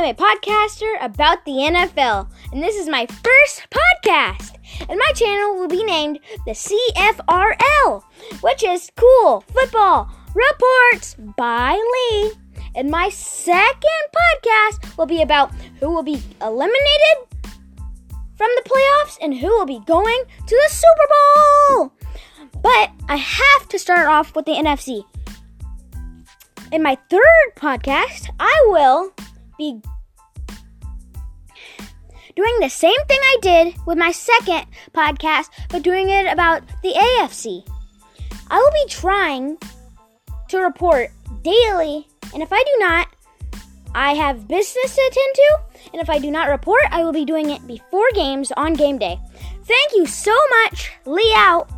am a podcaster about the NFL, and this is my first podcast. And my channel will be named the CFRL, which is Cool Football Reports by Lee. And my second podcast will be about who will be eliminated from the playoffs and who will be going to the Super Bowl. But I have to start off with the NFC. In my third podcast, I will be doing the same thing I did with my second podcast, but doing it about the AFC. I will be trying to report daily, and if I do not, I have business to attend to, and if I do not report, I will be doing it before games on game day. Thank you so much. Lee out.